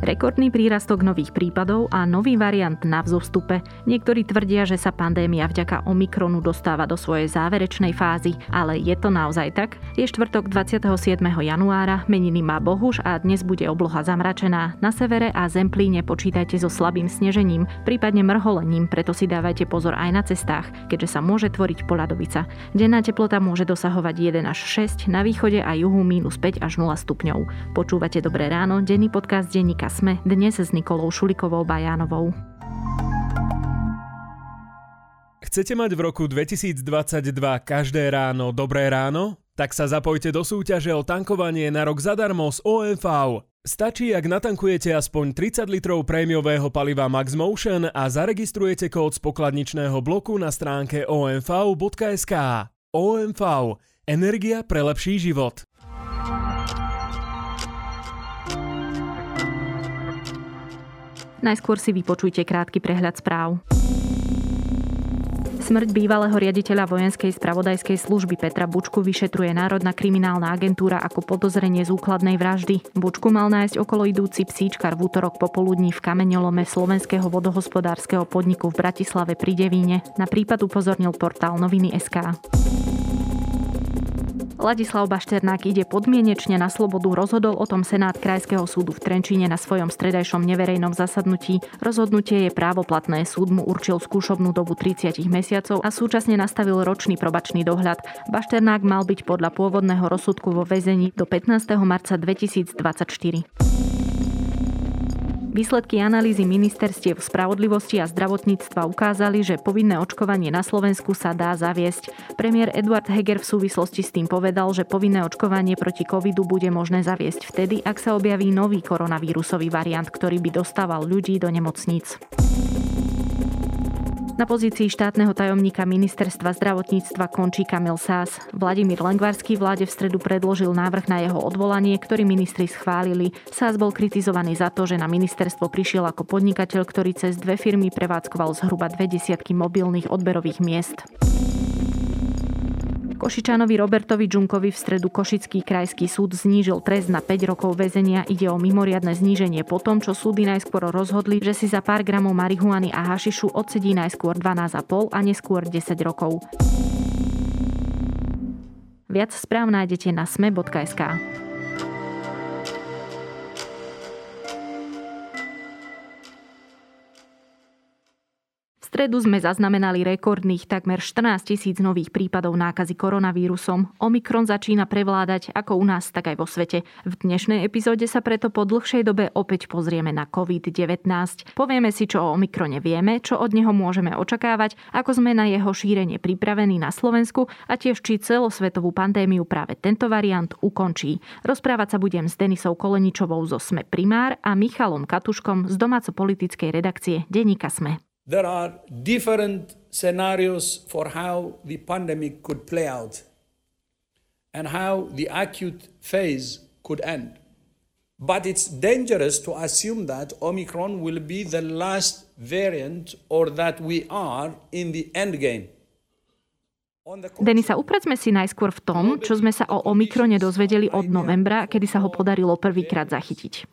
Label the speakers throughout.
Speaker 1: Rekordný prírastok nových prípadov a nový variant na vzostupe. Niektorí tvrdia, že sa pandémia vďaka Omikronu dostáva do svojej záverečnej fázy, ale je to naozaj tak? Je štvrtok 27. januára, meniny má Bohuž a dnes bude obloha zamračená. Na severe a Zemplíne počítajte so slabým snežením, prípadne mrholením, preto si dávajte pozor aj na cestách, keďže sa môže tvoriť poľadovica. Denná teplota môže dosahovať 1 až 6, na východe a juhu minus 5 až 0 stupňov. Počúvate Dobré ráno, denný podcast denníka Sme dnes s Nikolou Šulikovou Bajánovou.
Speaker 2: Chcete mať v roku 2022 každé ráno dobré ráno? Tak sa zapojte do súťaže o tankovanie na rok zadarmo z OMV. Stačí, ak natankujete aspoň 30 litrov prémiového paliva MaxMotion a zaregistrujete kód z pokladničného bloku na stránke omv.sk. OMV. Energia pre lepší život.
Speaker 1: Najskôr si vypočujte krátky prehľad správ. Smrť bývalého riaditeľa vojenskej spravodajskej služby Petra Bučku vyšetruje Národná kriminálna agentúra ako podozrenie z úkladnej vraždy. Bučku mal nájsť okolo idúci psíčkar v útorok popoludní v kameňolome slovenského vodohospodárskeho podniku v Bratislave pri Devíne. Na prípad upozornil portál noviny SK. Ladislav Bašternák ide podmienečne na slobodu, rozhodol o tom Senát Krajského súdu v Trenčíne na svojom stredajšom neverejnom zasadnutí. Rozhodnutie je právoplatné, súd mu určil skúšobnú dobu 30 mesiacov a súčasne nastavil ročný probačný dohľad. Bašternák mal byť podľa pôvodného rozsudku vo väzení do 15. marca 2024. Výsledky analýzy ministerstiev spravodlivosti a zdravotníctva ukázali, že povinné očkovanie na Slovensku sa dá zaviesť. Premiér Eduard Heger v súvislosti s tým povedal, že povinné očkovanie proti covidu bude možné zaviesť vtedy, ak sa objaví nový koronavírusový variant, ktorý by dostával ľudí do nemocníc. Na pozícii štátneho tajomníka ministerstva zdravotníctva končí Kamil Sás. Vladimír Lengvarský vláde v stredu predložil návrh na jeho odvolanie, ktorý ministri schválili. Sás bol kritizovaný za to, že na ministerstvo prišiel ako podnikateľ, ktorý cez dve firmy prevádzkoval zhruba dve desiatky mobilných odberových miest. Košičanovi Robertovi Džunkovi v stredu Košický krajský súd znížil trest na 5 rokov väzenia. Ide o mimoriadne zníženie po tom, čo súdy najskôr rozhodli, že si za pár gramov marihuany a hašišu odsedí najskôr 12,5 a neskôr 10 rokov. Viac správ nájdete na sme.sk. stredu sme zaznamenali rekordných takmer 14 tisíc nových prípadov nákazy koronavírusom. Omikron začína prevládať ako u nás, tak aj vo svete. V dnešnej epizóde sa preto po dlhšej dobe opäť pozrieme na COVID-19. Povieme si, čo o Omikrone vieme, čo od neho môžeme očakávať, ako sme na jeho šírenie pripravení na Slovensku a tiež či celosvetovú pandémiu práve tento variant ukončí. Rozprávať sa budem s Denisou Koleničovou zo SME Primár a Michalom Katuškom z domáco-politickej redakcie Deníka SME.
Speaker 3: There are different scenarios for how the pandemic could play out and how the acute phase could end. But it's dangerous to assume that Omicron will be the last variant or that we are in the end game.
Speaker 1: Denisa, upracme si najskôr v tom, čo sme sa o Omikrone dozvedeli od novembra, kedy sa ho podarilo prvýkrát zachytiť.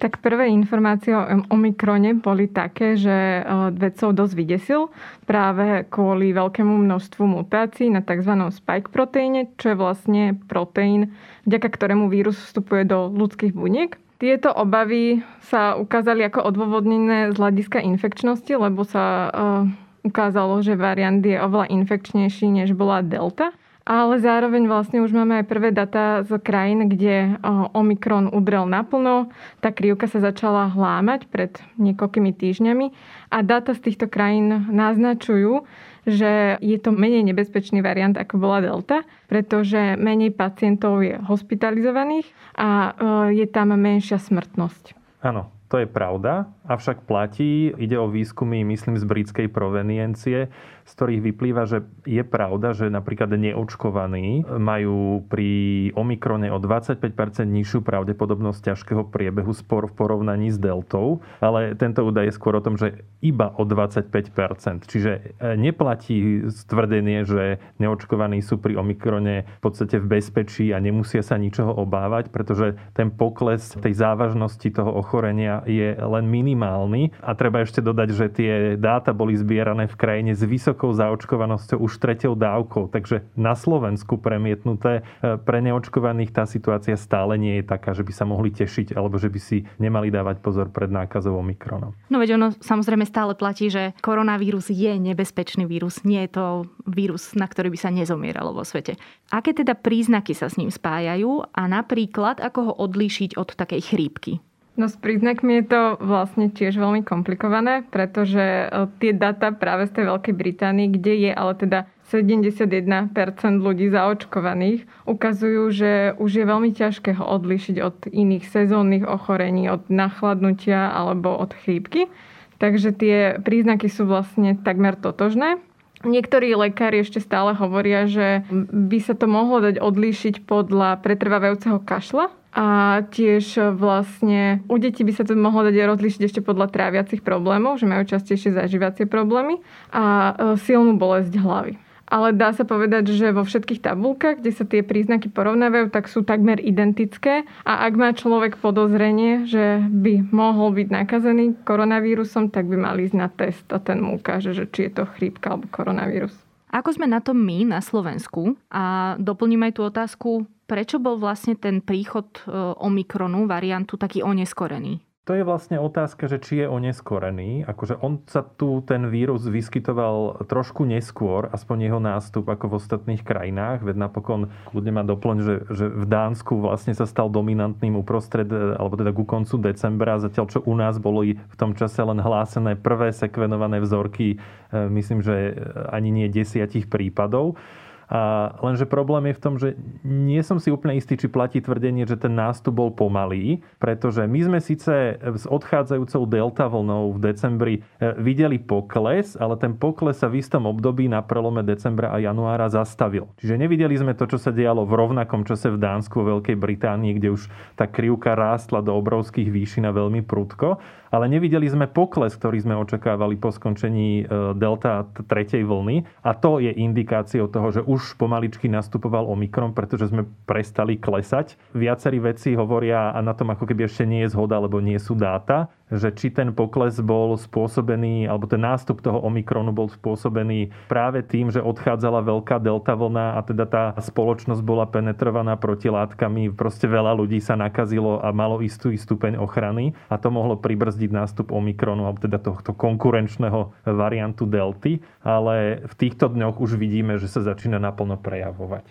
Speaker 4: Tak prvé informácie o Omikrone boli také, že e, vedcov dosť vydesil práve kvôli veľkému množstvu mutácií na tzv. spike proteíne, čo je vlastne proteín, vďaka ktorému vírus vstupuje do ľudských buniek. Tieto obavy sa ukázali ako odôvodnené z hľadiska infekčnosti, lebo sa uh, ukázalo, že variant je oveľa infekčnejší, než bola delta ale zároveň vlastne už máme aj prvé data z krajín, kde Omikron udrel naplno. Tá krivka sa začala hlámať pred niekoľkými týždňami a data z týchto krajín naznačujú, že je to menej nebezpečný variant, ako bola Delta, pretože menej pacientov je hospitalizovaných a je tam menšia smrtnosť.
Speaker 5: Áno, to je pravda, avšak platí, ide o výskumy, myslím, z britskej proveniencie, z ktorých vyplýva, že je pravda, že napríklad neočkovaní majú pri Omikrone o 25% nižšiu pravdepodobnosť ťažkého priebehu spor v porovnaní s deltou, ale tento údaj je skôr o tom, že iba o 25%. Čiže e, neplatí stvrdenie, že neočkovaní sú pri Omikrone v podstate v bezpečí a nemusia sa ničoho obávať, pretože ten pokles tej závažnosti toho ochorenia je len minimálny a treba ešte dodať, že tie dáta boli zbierané v krajine s vysokou zaočkovanosťou už tretou dávkou, takže na Slovensku premietnuté e, pre neočkovaných tá situácia stále nie je taká, že by sa mohli tešiť alebo že by si nemali dávať pozor pred nákazou Omikronom.
Speaker 1: No veď ono samozrejme stále platí, že koronavírus je nebezpečný vírus. Nie je to vírus, na ktorý by sa nezomieralo vo svete. Aké teda príznaky sa s ním spájajú a napríklad ako ho odlíšiť od takej chrípky?
Speaker 4: No s príznakmi je to vlastne tiež veľmi komplikované, pretože e, tie data práve z tej Veľkej Británii, kde je ale teda 71% ľudí zaočkovaných, ukazujú, že už je veľmi ťažké ho odlišiť od iných sezónnych ochorení, od nachladnutia alebo od chrípky. Takže tie príznaky sú vlastne takmer totožné. Niektorí lekári ešte stále hovoria, že by sa to mohlo dať odlíšiť podľa pretrvávajúceho kašla, a tiež vlastne u detí by sa to mohlo dať rozlišiť ešte podľa tráviacich problémov, že majú častejšie zažívacie problémy a e, silnú bolesť hlavy. Ale dá sa povedať, že vo všetkých tabulkách, kde sa tie príznaky porovnávajú, tak sú takmer identické. A ak má človek podozrenie, že by mohol byť nakazený koronavírusom, tak by mal ísť na test a ten mu ukáže, že či je to chrípka alebo koronavírus.
Speaker 1: Ako sme na tom my na Slovensku? A doplním aj tú otázku, prečo bol vlastne ten príchod e, Omikronu variantu taký oneskorený?
Speaker 5: To je vlastne otázka, že či je oneskorený. Akože on sa tu, ten vírus, vyskytoval trošku neskôr, aspoň jeho nástup, ako v ostatných krajinách. Veď napokon, kľudne ma doplň, že, že v Dánsku vlastne sa stal dominantným uprostred, alebo teda ku koncu decembra, zatiaľ čo u nás boli v tom čase len hlásené prvé sekvenované vzorky, e, myslím, že ani nie desiatich prípadov. A lenže problém je v tom, že nie som si úplne istý, či platí tvrdenie, že ten nástup bol pomalý, pretože my sme síce s odchádzajúcou delta vlnou v decembri e, videli pokles, ale ten pokles sa v istom období na prelome decembra a januára zastavil. Čiže nevideli sme to, čo sa dialo v rovnakom čase v Dánsku, v Veľkej Británii, kde už tá krivka rástla do obrovských výšin a veľmi prudko ale nevideli sme pokles, ktorý sme očakávali po skončení e, delta tretej vlny. A to je indikáciou toho, že už pomaličky nastupoval Omikron, pretože sme prestali klesať. Viacerí veci hovoria, a na tom ako keby ešte nie je zhoda, lebo nie sú dáta, že či ten pokles bol spôsobený, alebo ten nástup toho Omikronu bol spôsobený práve tým, že odchádzala veľká delta vlna a teda tá spoločnosť bola penetrovaná protilátkami. Proste veľa ľudí sa nakazilo a malo istú stupeň ochrany a to mohlo pribrzdiť nástup Omikronu, alebo teda tohto konkurenčného variantu delty. Ale v týchto dňoch už vidíme, že sa začína naplno prejavovať.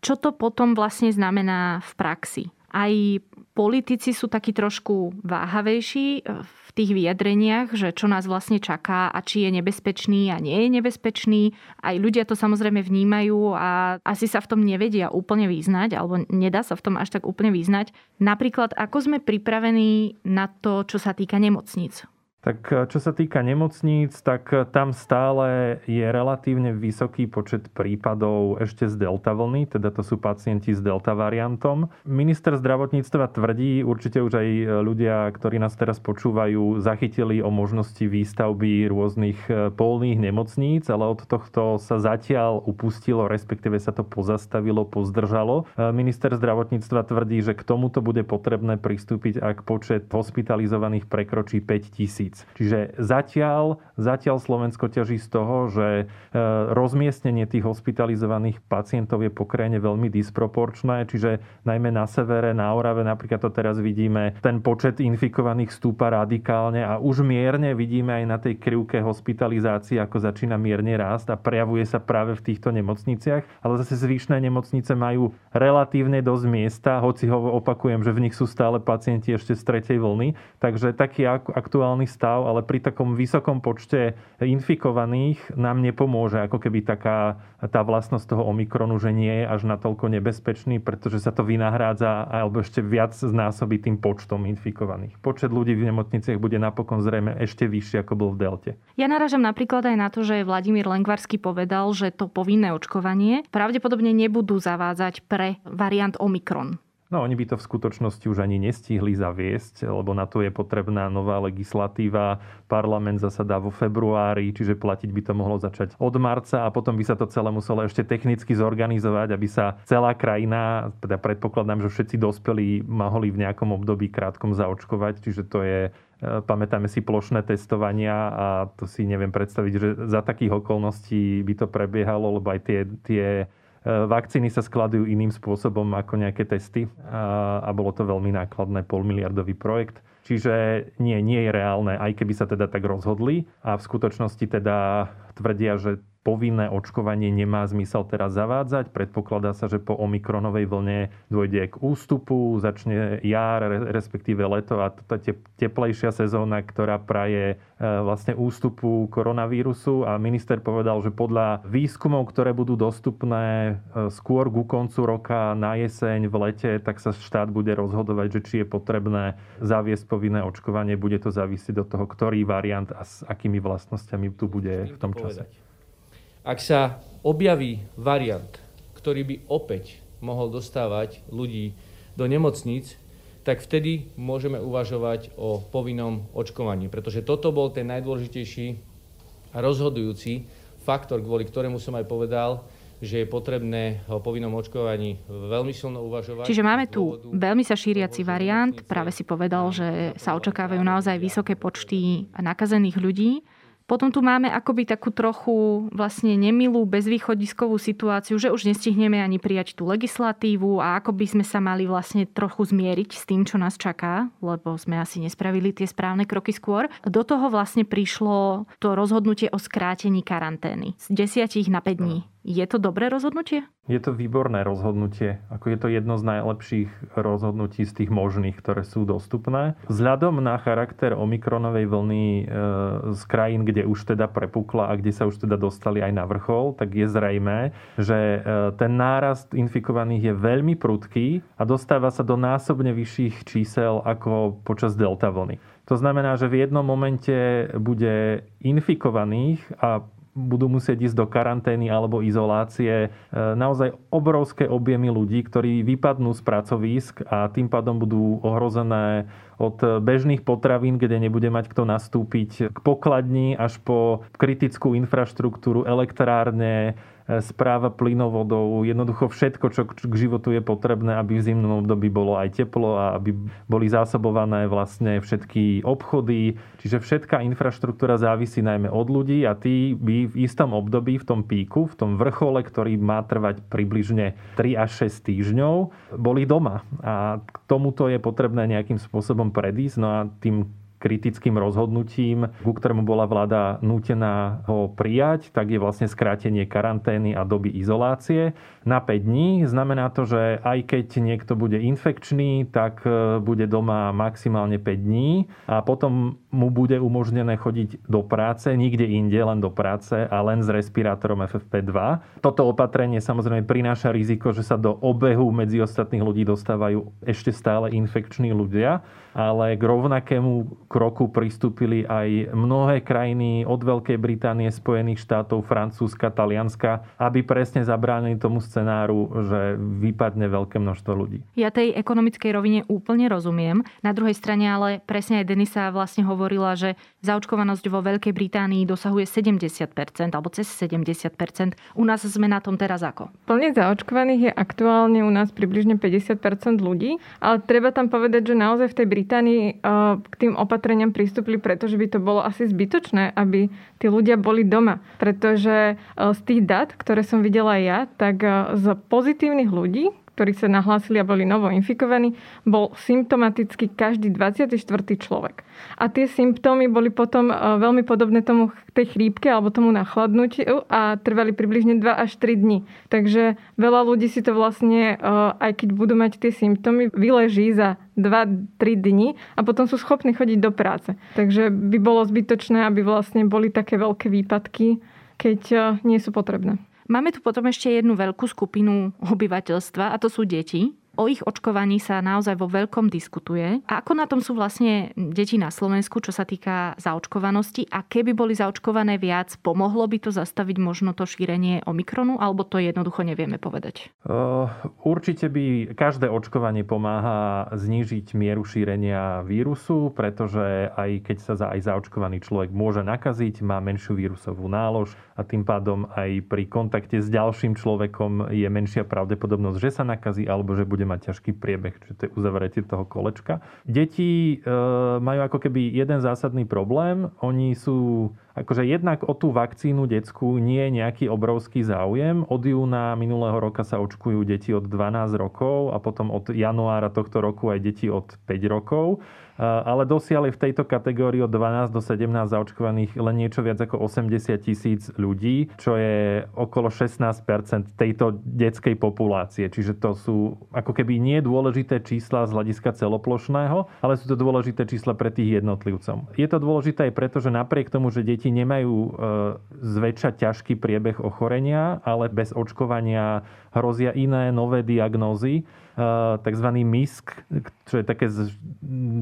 Speaker 1: Čo to potom vlastne znamená v praxi? Aj politici sú takí trošku váhavejší v tých vyjadreniach, že čo nás vlastne čaká a či je nebezpečný a nie je nebezpečný. Aj ľudia to samozrejme vnímajú a asi sa v tom nevedia úplne vyznať, alebo nedá sa v tom až tak úplne vyznať. Napríklad, ako sme pripravení na to, čo sa týka nemocníc?
Speaker 5: Tak eh, čo sa týka nemocníc, tak eh, tam stále je relatívne vysoký počet prípadov ešte z delta vlny, teda to sú pacienti s delta variantom. Minister zdravotníctva tvrdí, určite už aj eh, ľudia, ktorí nás teraz počúvajú, zachytili o možnosti výstavby rôznych polných nemocníc, ale od tohto sa zatiaľ upustilo, respektíve sa to pozastavilo, pozdržalo. Minister zdravotníctva tvrdí, že k tomuto bude potrebné pristúpiť, ak počet hospitalizovaných prekročí 5 tisíc tisíc. Čiže zatiaľ, zatiaľ Slovensko ťaží z toho, že e, rozmiestnenie tých hospitalizovaných pacientov je po krajine veľmi disproporčné, čiže najmä na severe, na Orave napríklad to teraz vidíme, ten počet infikovaných stúpa radikálne a už mierne vidíme aj na tej krivke hospitalizácie, ako začína mierne rásť a prejavuje sa práve v týchto nemocniciach, ale zase zvyšné nemocnice majú relatívne dosť miesta, hoci ho opakujem, že v nich sú stále pacienti ešte z tretej vlny, takže taký aktuálny stav, ale pri takom vysokom počte infikovaných nám nepomôže ako keby taká tá vlastnosť toho Omikronu, že nie je až natoľko nebezpečný, pretože sa to vynahrádza alebo ešte viac znásobí tým počtom infikovaných. Počet ľudí v nemocniciach bude napokon zrejme ešte vyšší, ako bol v Delte.
Speaker 1: Ja naražam napríklad aj na to, že Vladimír Lengvarsky povedal, že to povinné očkovanie pravdepodobne nebudú zavádzať pre variant Omikron.
Speaker 5: No oni by to v skutočnosti už ani nestihli zaviesť, lebo na to je potrebná nová legislatíva. Parlament zasadá vo februári, čiže platiť by to mohlo začať od marca a potom by sa to celé muselo ešte technicky zorganizovať, aby sa celá krajina, teda predpokladám, že všetci dospelí mohli v nejakom období krátkom zaočkovať, čiže to je e, pamätáme si plošné testovania a to si neviem predstaviť, že za takých okolností by to prebiehalo, lebo aj tie, tie vakcíny sa skladujú iným spôsobom ako nejaké testy a, bolo to veľmi nákladné polmiliardový projekt. Čiže nie, nie je reálne, aj keby sa teda tak rozhodli. A v skutočnosti teda tvrdia, že povinné očkovanie nemá zmysel teraz zavádzať. Predpokladá sa, že po omikronovej vlne dôjde k ústupu, začne jar, respektíve leto. A tá teplejšia sezóna, ktorá praje e, vlastne ústupu koronavírusu. A minister povedal, že podľa výskumov, ktoré budú dostupné e, skôr ku koncu roka na jeseň, v lete, tak sa štát bude rozhodovať, že či je potrebné zaviesť povinné očkovanie. Bude to závisieť od toho, ktorý variant a s akými vlastnosťami tu bude v tom čase.
Speaker 6: Ak sa objaví variant, ktorý by opäť mohol dostávať ľudí do nemocníc, tak vtedy môžeme uvažovať o povinnom očkovaní. Pretože toto bol ten najdôležitejší a rozhodujúci faktor, kvôli ktorému som aj povedal, že je potrebné o povinnom očkovaní veľmi silno uvažovať.
Speaker 1: Čiže máme tu veľmi sa šíriaci variant. Práve si povedal, že sa očakávajú naozaj vysoké počty nakazených ľudí. Potom tu máme akoby takú trochu vlastne nemilú, bezvýchodiskovú situáciu, že už nestihneme ani prijať tú legislatívu a ako by sme sa mali vlastne trochu zmieriť s tým, čo nás čaká, lebo sme asi nespravili tie správne kroky skôr. Do toho vlastne prišlo to rozhodnutie o skrátení karantény z 10 na 5 dní. Je to dobré rozhodnutie?
Speaker 5: Je to výborné rozhodnutie. Ako je to jedno z najlepších rozhodnutí z tých možných, ktoré sú dostupné. Vzhľadom na charakter omikronovej vlny e, z krajín, kde už teda prepukla a kde sa už teda dostali aj na vrchol, tak je zrejme, že e, ten nárast infikovaných je veľmi prudký a dostáva sa do násobne vyšších čísel ako počas delta vlny. To znamená, že v jednom momente bude infikovaných a budú musieť ísť do karantény alebo izolácie. E, naozaj obrovské objemy ľudí, ktorí vypadnú z pracovísk a tým pádom budú ohrozené od bežných potravín, kde nebude mať kto nastúpiť k pokladni, až po kritickú infraštruktúru, elektrárne, správa plynovodov, jednoducho všetko, čo k životu je potrebné, aby v zimnom období bolo aj teplo a aby boli zásobované vlastne všetky obchody. Čiže všetká infraštruktúra závisí najmä od ľudí a tí by v istom období, v tom píku, v tom vrchole, ktorý má trvať približne 3 až 6 týždňov, boli doma. A k tomuto je potrebné nejakým spôsobom predísť. No a tým kritickým rozhodnutím, ku ktorému bola vláda nútená ho prijať, tak je vlastne skrátenie karantény a doby izolácie na 5 dní. Znamená to, že aj keď niekto bude infekčný, tak e, bude doma maximálne 5 dní a potom mu bude umožnené chodiť do práce, nikde inde, len do práce a len s respirátorom FFP2. Toto opatrenie samozrejme prináša riziko, že sa do obehu medzi ostatných ľudí dostávajú ešte stále infekční ľudia ale k rovnakému kroku pristúpili aj mnohé krajiny od Veľkej Británie, Spojených štátov, Francúzska, Talianska, aby presne zabránili tomu scenáru, že vypadne veľké množstvo ľudí.
Speaker 1: Ja tej ekonomickej rovine úplne rozumiem. Na druhej strane ale presne aj Denisa vlastne hovorila, že zaočkovanosť vo Veľkej Británii dosahuje 70% alebo cez 70%. U nás sme na tom teraz ako?
Speaker 4: Plne zaočkovaných je aktuálne u nás približne 50% ľudí, ale treba tam povedať, že naozaj v tej Británii eh, k tým opatreniam pristúpili, pretože by to bolo asi zbytočné, aby tí ľudia boli doma. Pretože eh, z tých dát, ktoré som videla ja, tak eh, z pozitívnych ľudí, ktorí sa nahlásili a boli novo infikovaní, bol symptomaticky každý 24. človek. A tie symptómy boli potom e, veľmi podobné tomu tej chrípke alebo tomu nachladnutiu a trvali približne 2 až 3 dní. Takže veľa ľudí si to vlastne, e, aj keď budú mať tie symptómy, vyleží za 2-3 dní a potom sú schopní chodiť do práce. Takže by bolo zbytočné, aby vlastne boli také veľké výpadky, keď e, nie sú potrebné.
Speaker 1: Máme tu potom ešte jednu veľkú skupinu obyvateľstva a to sú deti. O ich očkovaní sa naozaj vo veľkom diskutuje. A ako na tom sú vlastne deti na Slovensku, čo sa týka zaočkovanosti? A keby boli zaočkované viac, pomohlo by to zastaviť možno to šírenie Omikronu? Alebo to jednoducho nevieme povedať?
Speaker 5: Určite by každé očkovanie pomáha znížiť mieru šírenia vírusu, pretože aj keď sa za, aj zaočkovaný človek môže nakaziť, má menšiu vírusovú nálož a tým pádom aj pri kontakte s ďalším človekom je menšia pravdepodobnosť, že sa nakazí alebo že bude mať ťažký priebeh, čiže to je uzavretie toho kolečka. Deti e, majú ako keby jeden zásadný problém. Oni sú akože jednak o tú vakcínu detskú nie je nejaký obrovský záujem. Od júna minulého roka sa očkujú deti od 12 rokov a potom od januára tohto roku aj deti od 5 rokov ale dosiali v tejto kategórii od 12 do 17 zaočkovaných len niečo viac ako 80 tisíc ľudí, čo je okolo 16% tejto detskej populácie. Čiže to sú ako keby nie dôležité čísla z hľadiska celoplošného, ale sú to dôležité čísla pre tých jednotlivcov. Je to dôležité aj preto, že napriek tomu, že deti nemajú e, zväčša ťažký priebeh ochorenia, ale bez očkovania hrozia iné nové diagnózy, tzv. MISK, čo je také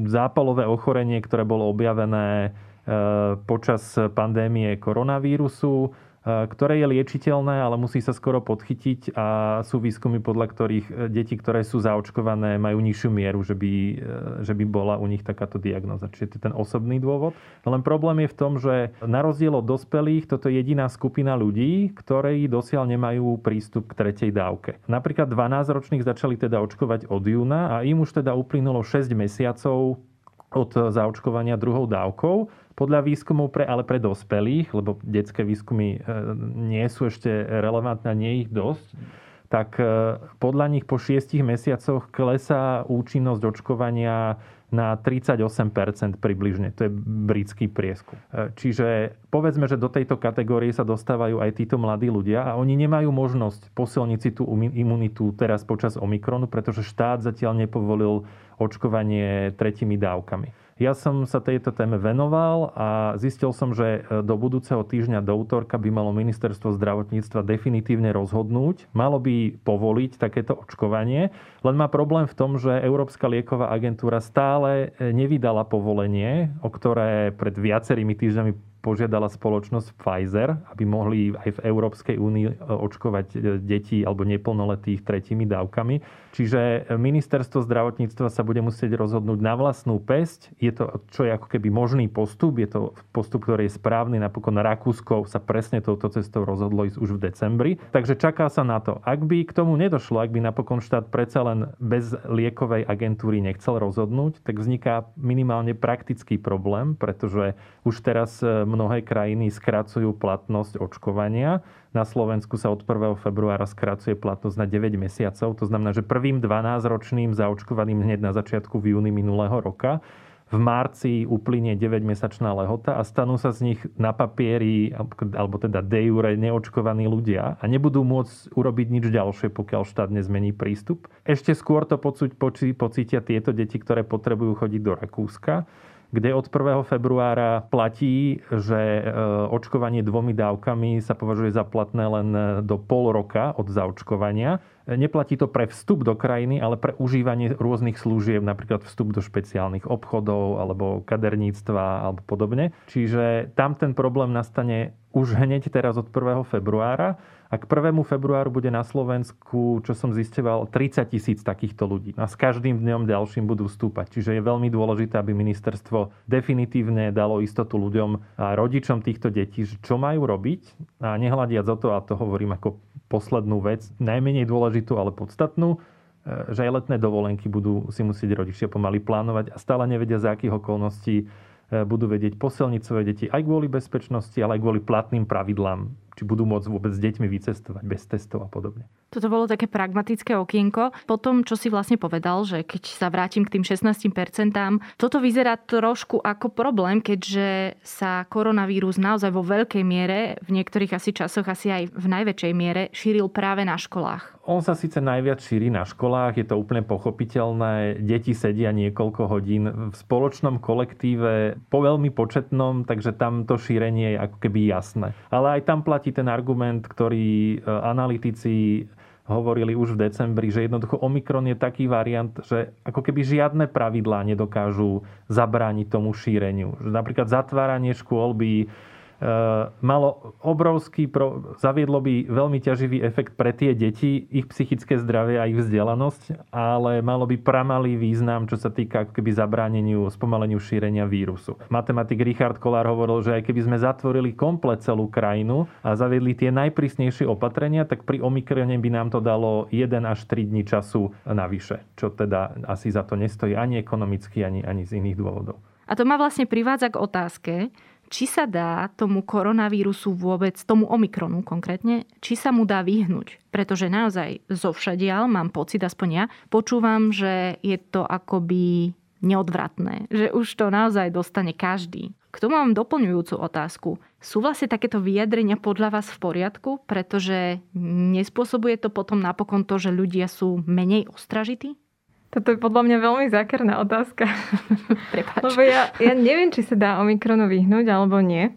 Speaker 5: zápalové ochorenie, ktoré bolo objavené počas pandémie koronavírusu ktoré je liečiteľné, ale musí sa skoro podchytiť a sú výskumy, podľa ktorých e, deti, ktoré sú zaočkované, majú nižšiu mieru, že by, e, že by bola u nich takáto diagnoza. Čiže to je ten osobný dôvod. Len problém je v tom, že na rozdiel od dospelých, toto je jediná skupina ľudí, ktorí dosiaľ nemajú prístup k tretej dávke. Napríklad 12-ročných začali teda očkovať od júna a im už teda uplynulo 6 mesiacov od zaočkovania druhou dávkou. Podľa výskumov pre, ale pre dospelých, lebo detské výskumy e, nie sú ešte relevantné, nie ich dosť, tak e, podľa nich po 6 mesiacoch klesá účinnosť očkovania na 38% približne. To je britský prieskum. E, čiže povedzme, že do tejto kategórie sa dostávajú aj títo mladí ľudia a oni nemajú možnosť posilniť si tú imunitu teraz počas Omikronu, pretože štát zatiaľ nepovolil očkovanie tretimi dávkami. Ja som sa tejto téme venoval a zistil som, že e, do budúceho týždňa, do útorka by malo ministerstvo zdravotníctva definitívne rozhodnúť. Malo by povoliť takéto očkovanie, len má problém v tom, že Európska lieková agentúra stále e, nevydala povolenie, o ktoré pred viacerými týždňami požiadala spoločnosť Pfizer, aby mohli aj v Európskej únii e, očkovať e, deti alebo neplnoletých tretími dávkami. Čiže ministerstvo zdravotníctva sa bude musieť rozhodnúť na vlastnú pesť. Je to, čo je ako keby možný postup, je to postup, ktorý je správny. Napokon Rakúsko sa presne touto cestou rozhodlo ísť už v decembri. Takže čaká sa na to. Ak by k tomu nedošlo, ak by napokon štát predsa len bez liekovej agentúry nechcel rozhodnúť, tak vzniká minimálne praktický problém, pretože už teraz e, mnohé krajiny skracujú platnosť očkovania. Na Slovensku sa od 1. februára skracuje platnosť na 9 mesiacov. To znamená, že prvým 12-ročným zaočkovaným hneď na začiatku v júni minulého roka v marci uplynie 9-mesačná lehota a stanú sa z nich na papieri, alebo teda de jure neočkovaní ľudia a nebudú môcť urobiť nič ďalšie, pokiaľ štát nezmení prístup. Ešte skôr to pocítia tieto deti, ktoré potrebujú chodiť do Rakúska kde od 1. februára platí, že e, očkovanie dvomi dávkami sa považuje za platné len e, do pol roka od zaočkovania. Neplatí to pre vstup do krajiny, ale pre užívanie rôznych služieb, napríklad vstup do špeciálnych obchodov alebo kaderníctva alebo podobne. Čiže tam ten problém nastane už hneď teraz od 1. februára a k 1. februáru bude na Slovensku, čo som zisteval, 30 tisíc takýchto ľudí. A s každým dňom ďalším budú stúpať. Čiže je veľmi dôležité, aby ministerstvo definitívne dalo istotu ľuďom a rodičom týchto detí, čo majú robiť. A nehľadiac o to, a to hovorím ako poslednú vec, najmenej dôležitú, ale podstatnú, e, že aj letné dovolenky budú si musieť rodičia pomaly plánovať a stále nevedia, za akých okolností e, budú vedieť posilniť svoje deti aj kvôli bezpečnosti, ale aj kvôli platným pravidlám či budú môcť vôbec s deťmi vycestovať bez testov a podobne.
Speaker 1: Toto bolo také pragmatické okienko. Po tom, čo si vlastne povedal, že keď sa vrátim k tým 16%, toto vyzerá trošku ako problém, keďže sa koronavírus naozaj vo veľkej miere, v niektorých asi časoch asi aj v najväčšej miere, šíril práve na školách.
Speaker 5: On sa síce najviac šíri na školách, je to úplne pochopiteľné. Deti sedia niekoľko hodín v spoločnom kolektíve, po veľmi početnom, takže tam to šírenie je ako keby jasné. Ale aj tam platí ten argument, ktorý e, analytici hovorili už v decembri, že jednoducho Omikron je taký variant, že ako keby žiadne pravidlá nedokážu zabrániť tomu šíreniu. Že napríklad zatváranie škôl by malo obrovský, pro, zaviedlo by veľmi ťaživý efekt pre tie deti, ich psychické zdravie a ich vzdelanosť, ale malo by pramalý význam, čo sa týka keby zabráneniu, spomaleniu šírenia vírusu. Matematik Richard Kolár hovoril, že aj keby sme zatvorili komplet celú krajinu a zaviedli tie najprísnejšie opatrenia, tak pri Omikrone by nám to dalo 1 až 3 dní času navyše, čo teda asi za to nestojí ani ekonomicky, ani, ani z iných dôvodov.
Speaker 1: A to ma vlastne privádza k otázke, či sa dá tomu koronavírusu vôbec, tomu Omikronu konkrétne, či sa mu dá vyhnúť. Pretože naozaj zo všadiaľ mám pocit, aspoň ja, počúvam, že je to akoby neodvratné. Že už to naozaj dostane každý. K tomu mám doplňujúcu otázku. Sú vlastne takéto vyjadrenia podľa vás v poriadku? Pretože nespôsobuje to potom napokon to, že ľudia sú menej ostražití?
Speaker 4: Toto je podľa mňa veľmi zákerná otázka. Lebo ja, ja neviem, či sa dá Omikronu vyhnúť alebo nie.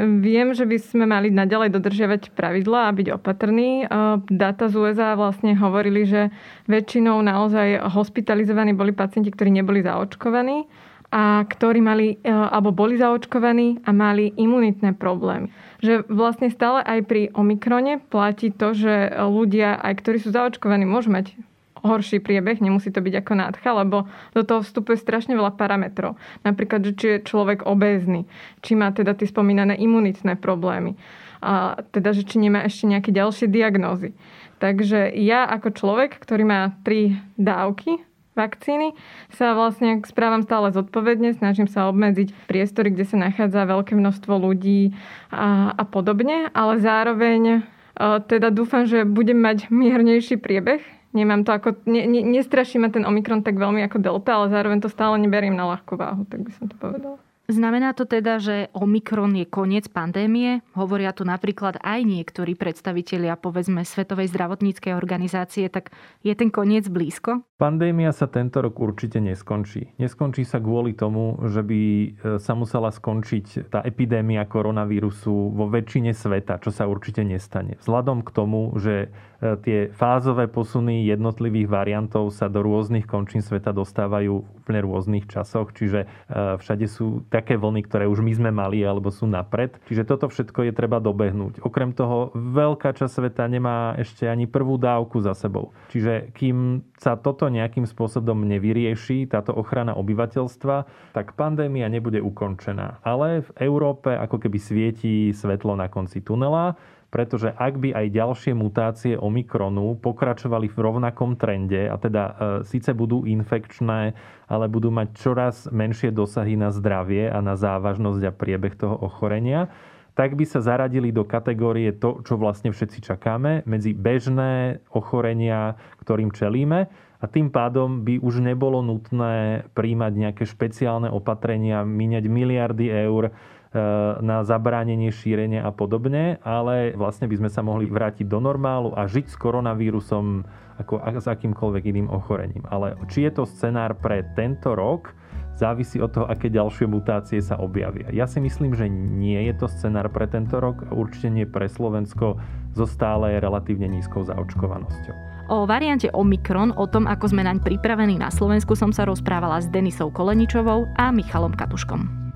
Speaker 4: Viem, že by sme mali naďalej dodržiavať pravidlá a byť opatrní. Data z USA vlastne hovorili, že väčšinou naozaj hospitalizovaní boli pacienti, ktorí neboli zaočkovaní a ktorí mali, e, alebo boli zaočkovaní a mali imunitné problémy. Že vlastne stále aj pri Omikrone platí to, že ľudia, aj ktorí sú zaočkovaní, môžu mať horší priebeh, nemusí to byť ako nádcha, lebo do toho vstupuje strašne veľa parametrov. Napríklad, či je človek obézny, či má teda tie spomínané imunitné problémy, a teda, že či nemá ešte nejaké ďalšie diagnózy. Takže ja ako človek, ktorý má tri dávky vakcíny, sa vlastne správam stále zodpovedne, snažím sa obmedziť priestory, kde sa nachádza veľké množstvo ľudí a, a podobne, ale zároveň teda dúfam, že budem mať miernejší priebeh Nemám to ako, ne, ne, nestraší ma ten Omikron tak veľmi ako Delta, ale zároveň to stále neberiem na ľahkú váhu, tak by som to povedala.
Speaker 1: Znamená to teda, že Omikron je koniec pandémie? Hovoria tu napríklad aj niektorí predstavitelia, povedzme, Svetovej zdravotníckej organizácie, tak je ten koniec blízko?
Speaker 5: Pandémia sa tento rok určite neskončí. Neskončí sa kvôli tomu, že by e, sa musela skončiť tá epidémia koronavírusu vo väčšine sveta, čo sa určite nestane. Vzhľadom k tomu, že tie fázové posuny jednotlivých variantov sa do rôznych končín sveta dostávajú v úplne rôznych časoch, čiže e, všade sú také vlny, ktoré už my sme mali alebo sú napred. Čiže toto všetko je treba dobehnúť. Okrem toho, veľká časť sveta nemá ešte ani prvú dávku za sebou. Čiže kým sa toto nejakým spôsobom nevyrieši, táto ochrana obyvateľstva, tak pandémia nebude ukončená. Ale v Európe ako keby svieti svetlo na konci tunela pretože ak by aj ďalšie mutácie Omikronu pokračovali v rovnakom trende, a teda e, síce budú infekčné, ale budú mať čoraz menšie dosahy na zdravie a na závažnosť a priebeh toho ochorenia, tak by sa zaradili do kategórie to, čo vlastne všetci čakáme, medzi bežné ochorenia, ktorým čelíme, a tým pádom by už nebolo nutné príjmať nejaké špeciálne opatrenia, míňať miliardy eur na zabránenie šírenia a podobne, ale vlastne by sme sa mohli vrátiť do normálu a žiť s koronavírusom ako s akýmkoľvek iným ochorením. Ale či je to scenár pre tento rok, závisí od toho, aké ďalšie mutácie sa objavia. Ja si myslím, že nie je to scenár pre tento rok, určite nie pre Slovensko so stále relatívne nízkou zaočkovanosťou.
Speaker 1: O variante Omikron, o tom, ako sme naň pripravení na Slovensku, som sa rozprávala s Denisou Koleničovou a Michalom Katuškom.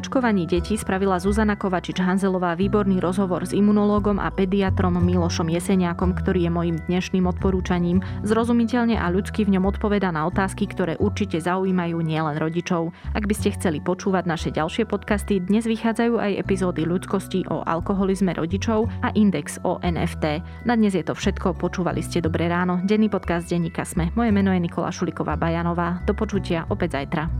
Speaker 1: Očkovaní detí spravila Zuzana Kovačič-Hanzelová výborný rozhovor s imunológom a pediatrom Milošom Jeseniakom, ktorý je mojim dnešným odporúčaním. Zrozumiteľne a ľudsky v ňom odpoveda na otázky, ktoré určite zaujímajú nielen rodičov. Ak by ste chceli počúvať naše ďalšie podcasty, dnes vychádzajú aj epizódy ľudskosti o alkoholizme rodičov a index o NFT. Na dnes je to všetko, počúvali ste Dobré ráno, denný podcast denníka Sme. Moje meno je Nikola Šuliková Bajanová. Do počutia opäť zajtra.